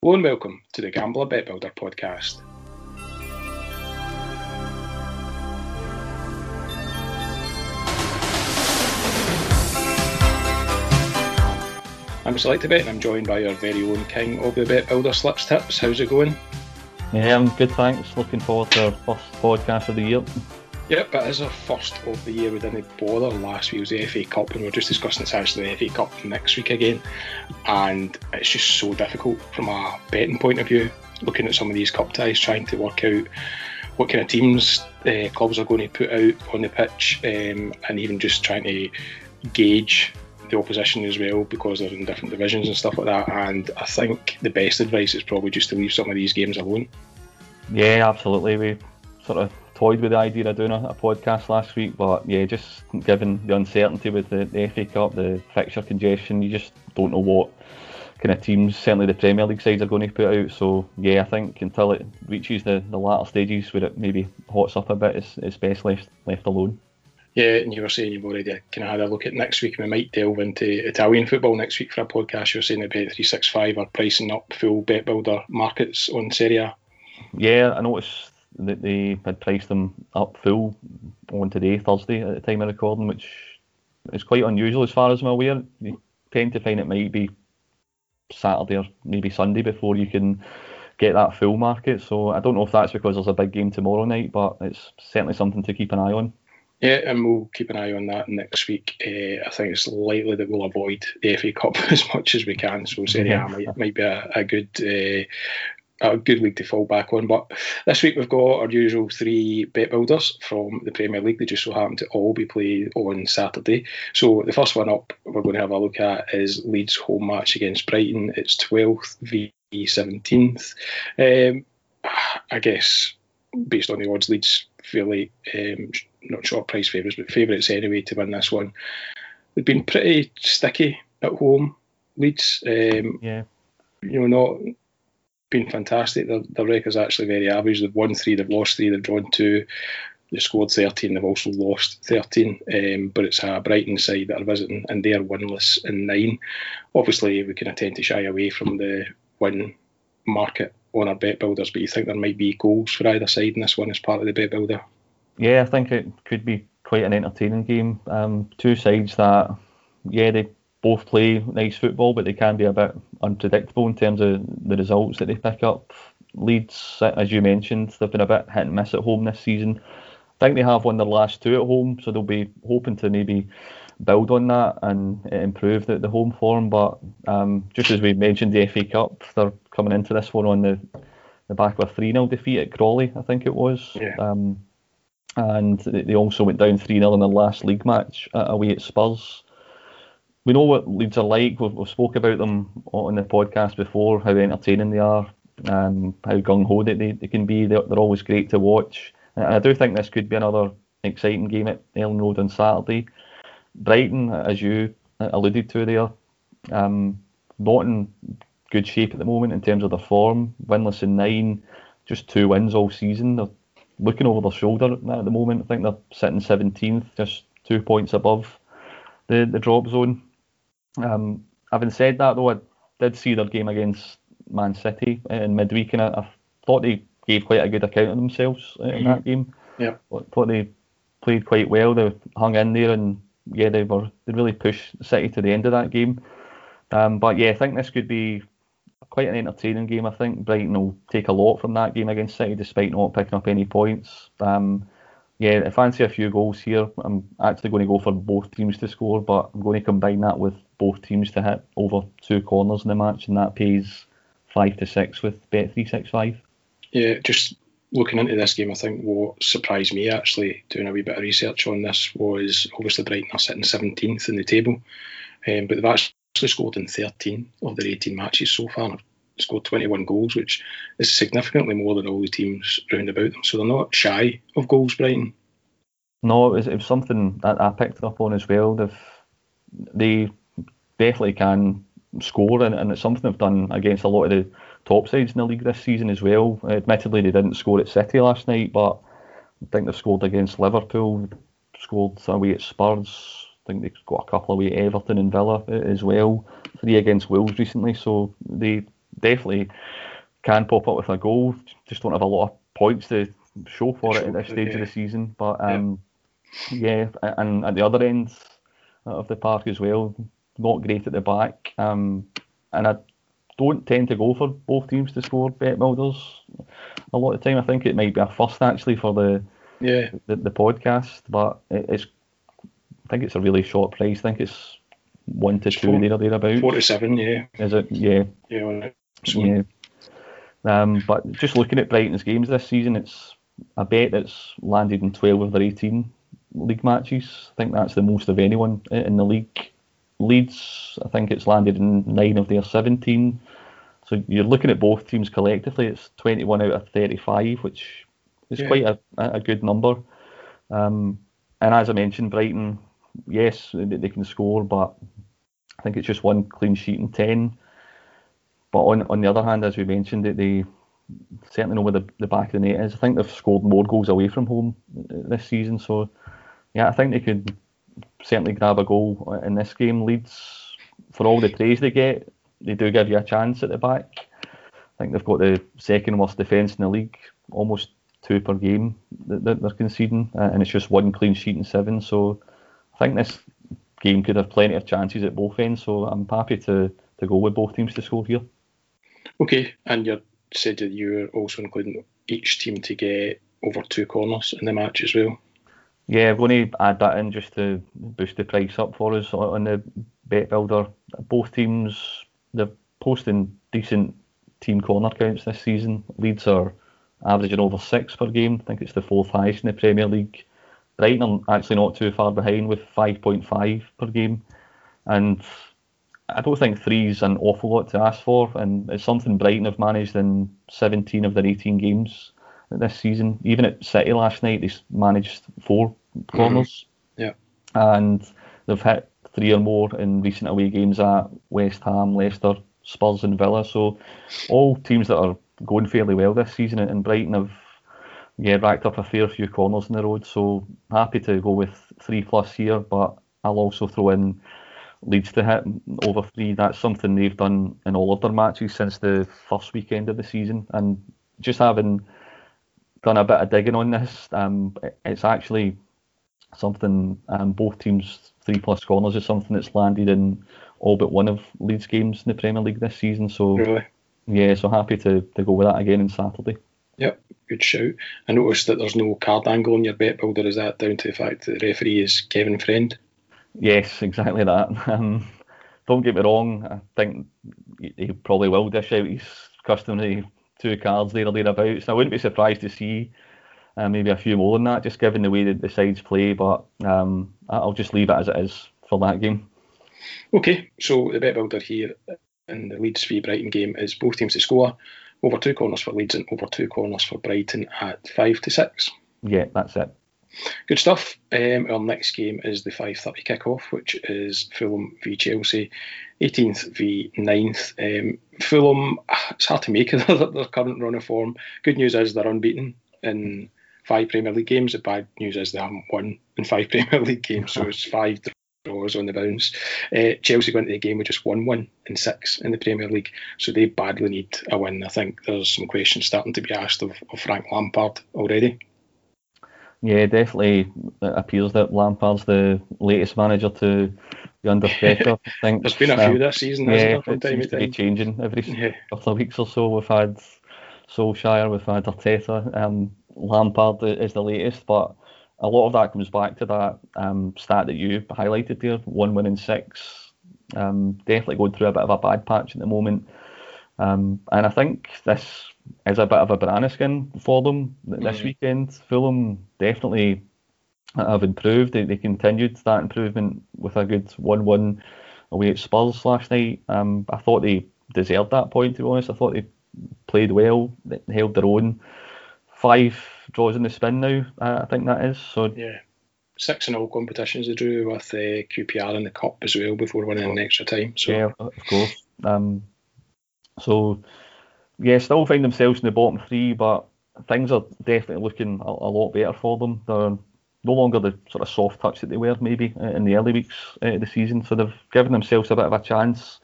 Hello and welcome to the Gambler Bet Builder podcast. I'm Selected Bet and I'm joined by our very own king of the Bet Builder Slips Tips. How's it going? Yeah, I'm good, thanks. Looking forward to our first podcast of the year. Yep, it is our first of the year. We didn't bother last week was the FA Cup, and we are just discussing it's actually the FA Cup next week again. And it's just so difficult from a betting point of view, looking at some of these cup ties, trying to work out what kind of teams uh, clubs are going to put out on the pitch, um, and even just trying to gauge the opposition as well because they're in different divisions and stuff like that. And I think the best advice is probably just to leave some of these games alone. Yeah, absolutely. We sort of toyed with the idea of doing a, a, podcast last week, but yeah, just given the uncertainty with the, the FA Cup, the fixture congestion, you just don't know what kind of teams, certainly the Premier League sides, are going to put out. So yeah, I think until it reaches the, the latter stages where it maybe hots up a bit, it's, it's best left left alone. Yeah, and you were saying you've already uh, kind of had a look at next week. We might delve into Italian football next week for a podcast. You're saying that Bet365 are pricing up full bet builder markets on Serie A. Yeah, I noticed that they had priced them up full on today, Thursday, at the time of recording, which is quite unusual as far as I'm aware. You tend to find it might be Saturday or maybe Sunday before you can get that full market. So I don't know if that's because there's a big game tomorrow night, but it's certainly something to keep an eye on. Yeah, and we'll keep an eye on that next week. Uh, I think it's likely that we'll avoid the FA Cup as much as we can. So Serie A might, might be a, a good uh, a good league to fall back on. But this week we've got our usual three bet builders from the Premier League. They just so happen to all be played on Saturday. So the first one up we're going to have a look at is Leeds' home match against Brighton. It's 12th v 17th. Um, I guess based on the odds, Leeds fairly um, not short price favourites, but favourites anyway to win this one. They've been pretty sticky at home, Leeds. Um, yeah. You know, not been fantastic. Their, their record's actually very average. They've won three, they've lost three, they've drawn two. they've scored 13, they've also lost 13. Um, but it's a Brighton side that are visiting, and they're winless in nine. Obviously, we can tend to shy away from the win market on our bet builders, but you think there might be goals for either side in this one as part of the bet builder? Yeah, I think it could be quite an entertaining game. Um, two sides that, yeah, they both play nice football, but they can be a bit unpredictable in terms of the results that they pick up. Leeds, as you mentioned, they've been a bit hit and miss at home this season. I think they have won their last two at home, so they'll be hoping to maybe build on that and improve the, the home form. But um, just as we mentioned, the FA Cup, they're coming into this one on the, the back of a 3 0 defeat at Crawley, I think it was. Yeah. Um, and they also went down 3 0 in their last league match away at Spurs we know what Leeds are like. We've, we've spoke about them on the podcast before, how entertaining they are, um, how gung ho they, they, can be. They're, they're always great to watch. And I do think this could be another exciting game at Elland Road on Saturday. Brighton, as you alluded to there, um, not in good shape at the moment in terms of their form. Winless in nine, just two wins all season. They're looking over their shoulder at the moment. I think they're sitting 17th, just two points above the, the drop zone. Um, having said that, though, I did see their game against Man City in midweek, and I, I thought they gave quite a good account of themselves in mm-hmm. that game. Yeah, I thought they played quite well. They hung in there, and yeah, they were they really pushed City to the end of that game. Um, but yeah, I think this could be quite an entertaining game. I think Brighton will take a lot from that game against City, despite not picking up any points. Um, yeah, I fancy a few goals here. I'm actually going to go for both teams to score, but I'm going to combine that with both teams to hit over two corners in the match, and that pays five to six with Bet three six five. Yeah, just looking into this game, I think what surprised me actually doing a wee bit of research on this was obviously Brighton are sitting 17th in the table, um, but they've actually scored in 13 of their 18 matches so far scored 21 goals, which is significantly more than all the teams round about them. So they're not shy of goals, Brighton. No, it was, it was something that I picked up on as well. They've, they definitely can score, and, and it's something they've done against a lot of the top sides in the league this season as well. Admittedly, they didn't score at City last night, but I think they've scored against Liverpool, scored away at Spurs. I think they've got a couple away at Everton and Villa as well. Three against Wolves recently, so they definitely can pop up with a goal. Just don't have a lot of points to show for it at this stage of the season. But um, yeah. yeah, and at the other end of the park as well, not great at the back. Um, and I don't tend to go for both teams to score bet builders a lot of time. I think it might be a first actually for the yeah the, the podcast, but it's I think it's a really short price. I think it's one to two there or thereabouts. Four to seven, yeah. Is it? Yeah. Yeah. Yeah. Um, but just looking at Brighton's games this season, it's a bet that's landed in 12 of their 18 league matches. I think that's the most of anyone in the league. Leeds, I think it's landed in nine of their 17. So you're looking at both teams collectively, it's 21 out of 35, which is yeah. quite a, a good number. Um, and as I mentioned, Brighton, yes, they can score, but I think it's just one clean sheet in 10. But on on the other hand, as we mentioned, they certainly know where the, the back of the net is. I think they've scored more goals away from home this season. So, yeah, I think they could certainly grab a goal in this game. Leeds, for all the praise they get, they do give you a chance at the back. I think they've got the second worst defence in the league, almost two per game that they're conceding, uh, and it's just one clean sheet in seven. So, I think this game could have plenty of chances at both ends. So, I'm happy to, to go with both teams to score here. Okay, and you said that you were also including each team to get over two corners in the match as well. Yeah, I'm going to add that in just to boost the price up for us on the bet builder. Both teams they're posting decent team corner counts this season. Leeds are averaging over six per game. I think it's the fourth highest in the Premier League. Brighton are actually not too far behind with 5.5 per game. And I don't think three's an awful lot to ask for, and it's something Brighton have managed in 17 of their 18 games this season. Even at City last night, they managed four corners. Mm-hmm. Yeah. And they've hit three or more in recent away games at West Ham, Leicester, Spurs, and Villa. So all teams that are going fairly well this season, and Brighton have yeah racked up a fair few corners in the road. So happy to go with three plus here, but I'll also throw in Leeds to hit over three. That's something they've done in all of their matches since the first weekend of the season. And just having done a bit of digging on this, um, it's actually something um, both teams three plus corners is something that's landed in all but one of Leeds games in the Premier League this season. So really? yeah, so happy to, to go with that again on Saturday. Yep, good shout. I noticed that there's no card angle in your bet builder. Is that down to the fact that the referee is Kevin Friend? Yes, exactly that. Um, don't get me wrong. I think he probably will dish out his customary two cards there or thereabouts. I wouldn't be surprised to see uh, maybe a few more than that, just given the way that the sides play. But um, I'll just leave it as it is for that game. Okay, so the bet builder here in the Leeds v Brighton game is both teams to score over two corners for Leeds and over two corners for Brighton at five to six. Yeah, that's it. Good stuff. Um, our next game is the 5:30 kickoff, which is Fulham v Chelsea, 18th v 9th. Um, Fulham, it's hard to make their, their current run of form. Good news is they're unbeaten in five Premier League games. The bad news is they haven't won in five Premier League games, so it's five draws on the bounce. Uh, Chelsea went into the game with just one win in six in the Premier League, so they badly need a win. I think there's some questions starting to be asked of, of Frank Lampard already. Yeah, definitely it appears that Lampard's the latest manager to be under pressure. I think there's been a few um, this season. Yeah, it seems to be changing every yeah. couple of weeks or so. We've had Solskjaer, we've had Arteta, um, Lampard is the latest, but a lot of that comes back to that um, stat that you highlighted there: one win in six. Um, definitely going through a bit of a bad patch at the moment, um, and I think this is a bit of a banana skin for them this mm. weekend. Fulham definitely have improved. They, they continued that improvement with a good 1 1 away at Spurs last night. Um, I thought they deserved that point, to be honest. I thought they played well, they held their own. Five draws in the spin now, uh, I think that is. So Yeah. Six in all competitions they drew with uh, QPR in the Cup as well before winning in extra time. So. Yeah, of course. Um, so yeah, still find themselves in the bottom three, but things are definitely looking a, a, lot better for them. They're no longer the sort of soft touch that they were maybe in the early weeks of the season, so they've given themselves a bit of a chance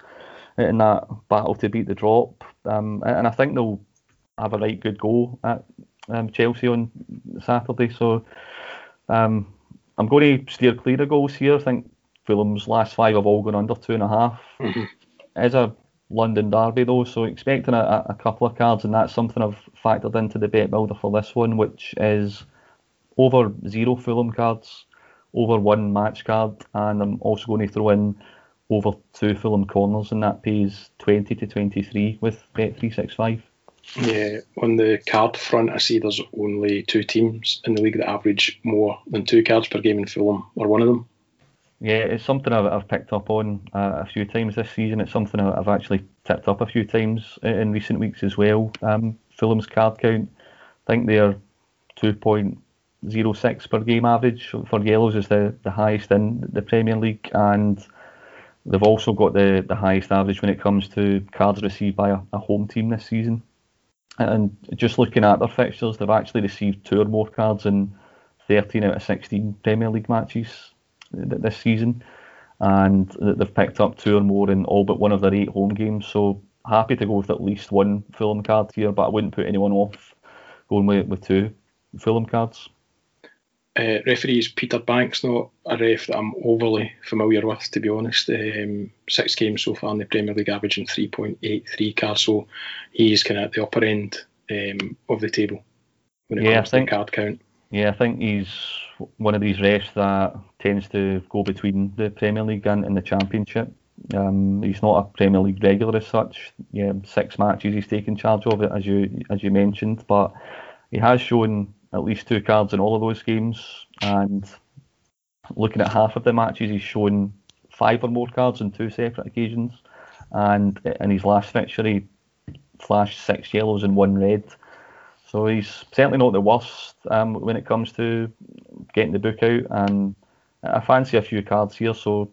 in that battle to beat the drop. Um, and I think they'll have a right good go at um, Chelsea on Saturday. So um, I'm going to steer clear of goals here. I think Fulham's last five have all gone under two and a half. Mm-hmm. As a London derby though, so expecting a, a couple of cards, and that's something I've factored into the bet builder for this one, which is over zero Fulham cards, over one match card, and I'm also going to throw in over two Fulham corners, and that pays 20 to 23 with Bet365. Yeah, on the card front, I see there's only two teams in the league that average more than two cards per game in Fulham, or one of them. Yeah, it's something I've, I've picked up on uh, a few times this season. It's something I've actually tipped up a few times in recent weeks as well. Um, Fulham's card count, I think they're 2.06 per game average for yellows is the, the highest in the Premier League, and they've also got the, the highest average when it comes to cards received by a, a home team this season. And just looking at their fixtures, they've actually received two or more cards in 13 out of 16 Premier League matches this season, and they've picked up two or more in all but one of their eight home games. So happy to go with at least one Fulham card here, but I wouldn't put anyone off going with, with two Fulham cards. Uh, referees Peter Bankes, not a ref that I'm overly familiar with, to be honest. Um, six games so far in the Premier League, averaging 3.83 cards, so he's kind of at the upper end um, of the table when it Yeah, I comes to think- card count. Yeah, I think he's one of these refs that tends to go between the Premier League and, and the Championship. Um, he's not a Premier League regular as such. Yeah, six matches he's taken charge of it, as you as you mentioned, but he has shown at least two cards in all of those games. And looking at half of the matches, he's shown five or more cards on two separate occasions. And in his last fixture, he flashed six yellows and one red. So he's certainly not the worst um, when it comes to getting the book out, and I fancy a few cards here. So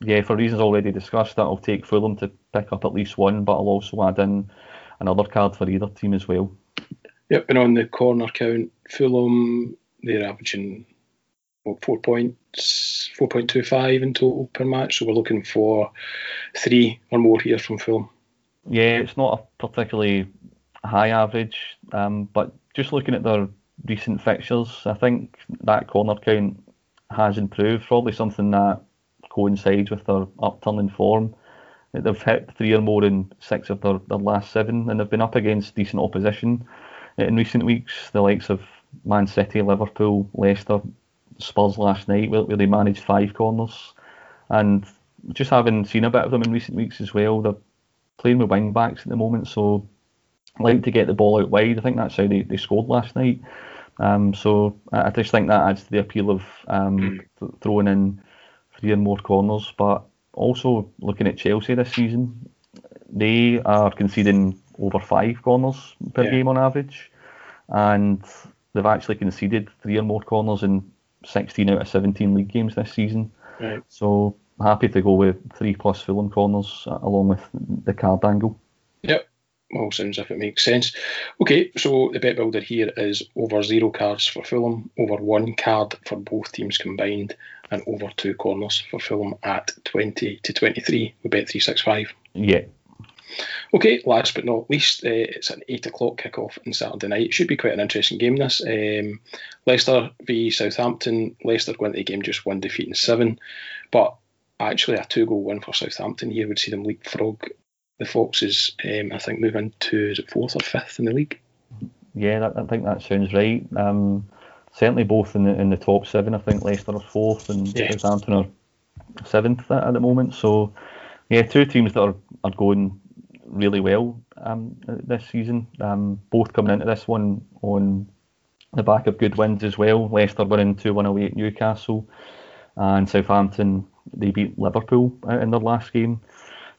yeah, for reasons already discussed, that I'll take Fulham to pick up at least one, but I'll also add in another card for either team as well. Yep, and on the corner count, Fulham, they're averaging what, four points, 4.25 in total per match, so we're looking for three or more here from Fulham. Yeah, it's not a particularly high average, um, but just looking at their recent fixtures, I think that corner count has improved. Probably something that coincides with their upturn in form. They've hit three or more in six of their, their last seven, and they've been up against decent opposition in recent weeks. The likes of Man City, Liverpool, Leicester, Spurs last night, where, where they managed five corners. And just having seen a bit of them in recent weeks as well, they're playing with wing backs at the moment, so like to get the ball out wide. I think that's how they, they scored last night. Um, so I I just think that adds to the appeal of um, th- throwing in three or more corners. But also looking at Chelsea this season, they are conceding over five corners per Yeah. game on average, and they've actually conceded three or more corners in 16 out of 17 league games this season. Right. So happy to go with three plus Fulham corners uh, along with the card angle. Yep. All sounds if it makes sense. Okay, so the bet builder here is over zero cards for Fulham, over one card for both teams combined, and over two corners for Fulham at 20 to 23 We Bet365. Yeah, Okay, last but not least, uh, it's an 8 o'clock kickoff on Saturday night. It should be quite an interesting game, this. Um, Leicester v Southampton. Leicester went to the game just one defeat in seven, but actually a two goal win for Southampton here would see them leapfrog the Foxes, um, I think, move into is it fourth or fifth in the league. Yeah, that, I think that sounds right. Um, certainly both in the in the top seven. I think Leicester are fourth and Yeah. Southampton are seventh at, at the moment. So yeah, two teams that are, are going really well um, this season. Um, both coming into this one on the back of good wins as well. Leicester winning two one away at Newcastle, and Southampton they beat Liverpool uh, in their last game.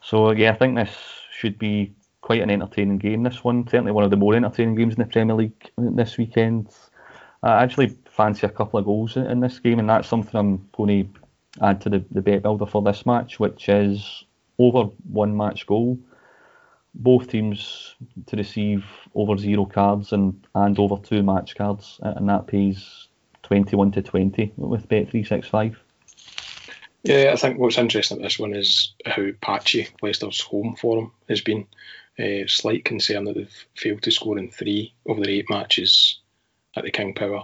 So yeah, I think this should be quite an entertaining game. This one certainly one of the more entertaining games in the Premier League this weekend. I actually fancy a couple of goals in, this game, and that's something I'm going to add to the, the bet builder for this match, which is over one match goal. Both teams to receive over zero cards and, and over two match cards, and that pays 21 to 20 with Bet365. Yeah, I think what's interesting about this one is how patchy Leicester's home form has been. Uh, slight concern that they've failed to score in three of their eight matches at the King Power.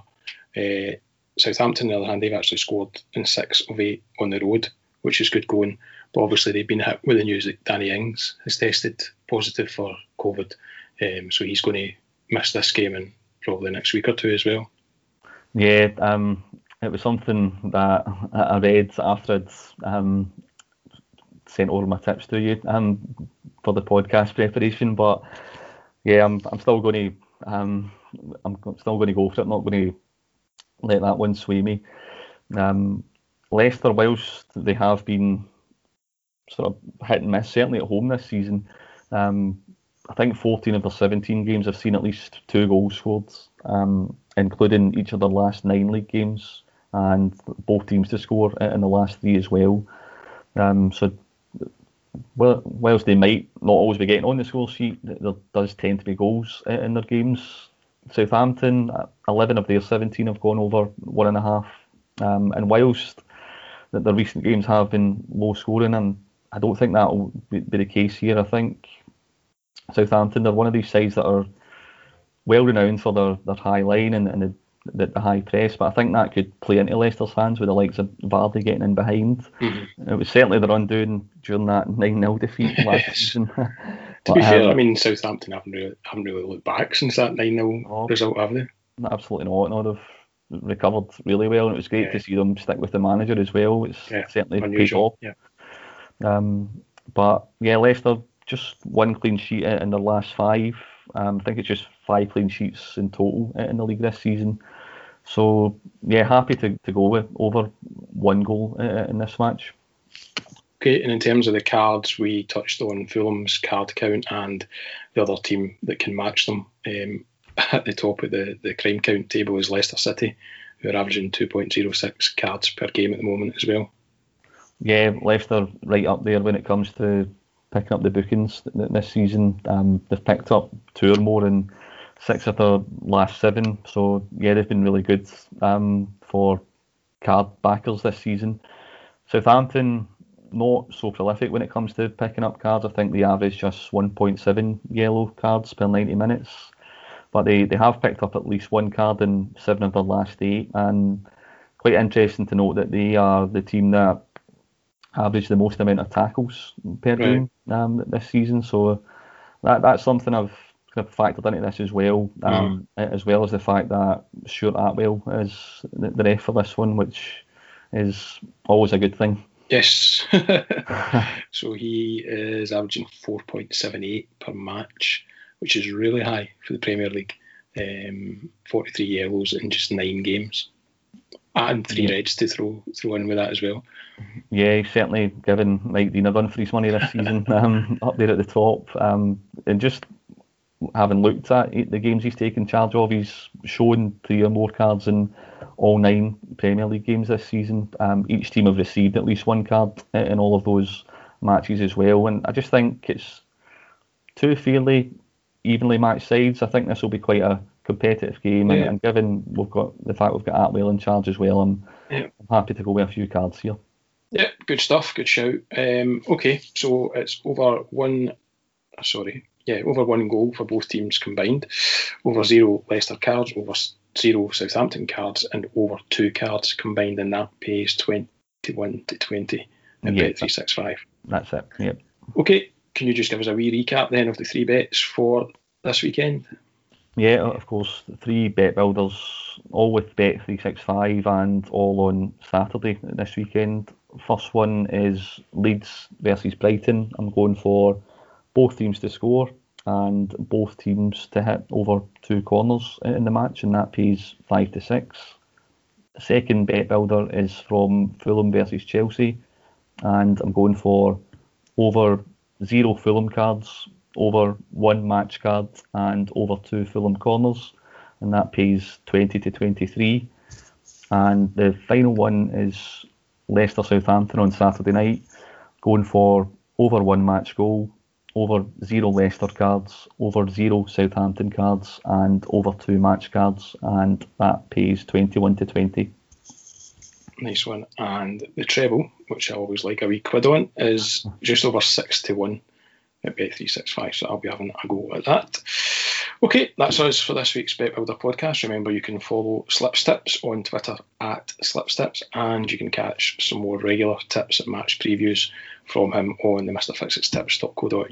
Uh, Southampton, on the other hand, they've actually scored in six of eight on the road, which is good going. But obviously, they've been hit with the news that Danny Ings has tested positive for COVID, um, so he's going to miss this game and probably next week or two as well. Yeah, um, it was something that I read after I'd um, sent over my tips to you um, for the podcast preparation. But yeah, I'm I'm still going to um, I'm still going to go for it. I'm not going to let that one sway me. Um, Leicester, whilst they have been sort of hit and miss, certainly at home this season, um, I think 14 of their 17 games have seen at least two goals scored, um, including each of their last nine league games, and both teams to score in the last three as well. Um, so, whilst they might not always be getting on the score sheet, there does tend to be goals in their games. Southampton, 11 of their 17 have gone over one and a half. Um, and whilst the, the recent games have been low scoring, and I don't think that will be, the case here. I think Southampton, they're one of these sides that are well renowned for their, their high line and, and the, the, the, high press, but I think that could play into Leicester's hands with the likes of Vardy getting in behind. Mm-hmm. It was certainly their undoing during that 9 0 defeat last season. to be fair, um, I mean, Southampton haven't really, haven't really looked back since that 9 0 oh, result, have they? Absolutely not. No, they've recovered really well, and it was great yeah. to see them stick with the manager as well. It's yeah, certainly unusual. paid off. Yeah. Um, but yeah, Leicester just one clean sheet in their last five. Um, I think it's just five clean sheets in total in the league this season. So yeah, happy to, to go with over one goal in this match. Okay, and in terms of the cards, we touched on Fulham's card count and the other team that can match them. Um, at the top of the, the crime count table is Leicester City, who are averaging 2.06 cards per game at the moment as well. Yeah, Leicester right up there when it comes to picking up the bookings this season. Um, they've picked up two or more in six of their last seven. So yeah, they've been really good um, for card backers this season. Southampton not so prolific when it comes to picking up cards. I think the average just 1.7 yellow cards per 90 minutes, but they, they have picked up at least one card in seven of their last eight. And quite interesting to note that they are the team that averaged the most amount of tackles per right. game um, this season. So that that's something I've kind of factored into this as well, um, mm. as well as the fact that Stuart Attwell is the, the ref for this one, which is always a good thing. Yes. so he is averaging 4.78 per match, which is really high for the Premier League. Um, 43 yellows in just nine games and three reds to throw throw in with that as well. Yeah, he's certainly given Mike Dean a run for his money this season, um, up there at the top. Um, and just having looked at the games he's taken charge of, he's shown three or more cards in all nine Premier League games this season. Um, each team have received at least one card in all of those matches as well. And I just think it's two fairly evenly matched sides. I think this will be quite a competitive game, yeah. and, and, given we've got the fact we've got Attwell in charge as well, I'm, yeah. I'm happy to go with a few cards here. Yeah, good stuff. Good shout. Um, okay, so it's over one. Sorry, yeah, over one goal for both teams combined. Over zero Leicester cards, over zero Southampton cards, and over two cards combined, and that pays twenty-one to twenty at yep, three six five. That's it. Yep. Okay, can you just give us a wee recap then of the three bets for this weekend? Yeah, of course. Three bet builders, all with Bet365 and all on Saturday this weekend. First one is Leeds versus Brighton. I'm going for both teams to score and both teams to hit over two corners in the match, and that pays 5 to 6. Second bet builder is from Fulham versus Chelsea, and I'm going for over zero Fulham cards over one match card and over two Fulham corners, and that pays 20 to 23. And the final one is Leicester Southampton on Saturday night, going for over one match goal, over zero Leicester cards, over zero Southampton cards, and over two match cards, and that pays 21 to 20. nice one. And the treble, which I always like a wee quid on, is just over six to one at Bet365. So I'll be having a go at that. Okay, that's us for this week's Bet Builder podcast. Remember, you can follow Slips Tips on Twitter at Slips Tips, and you can catch some more regular tips and match previews from him on the MrFixitStips.co.uk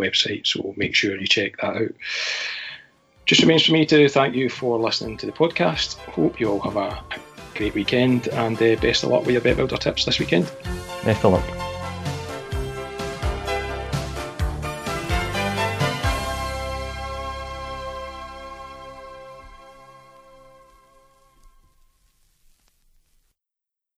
website. So make sure you check that out. Just remains for me to thank you for listening to the podcast. Hope you all have a, great weekend and uh, best of luck with your Bet Builder tips this weekend. Best of luck.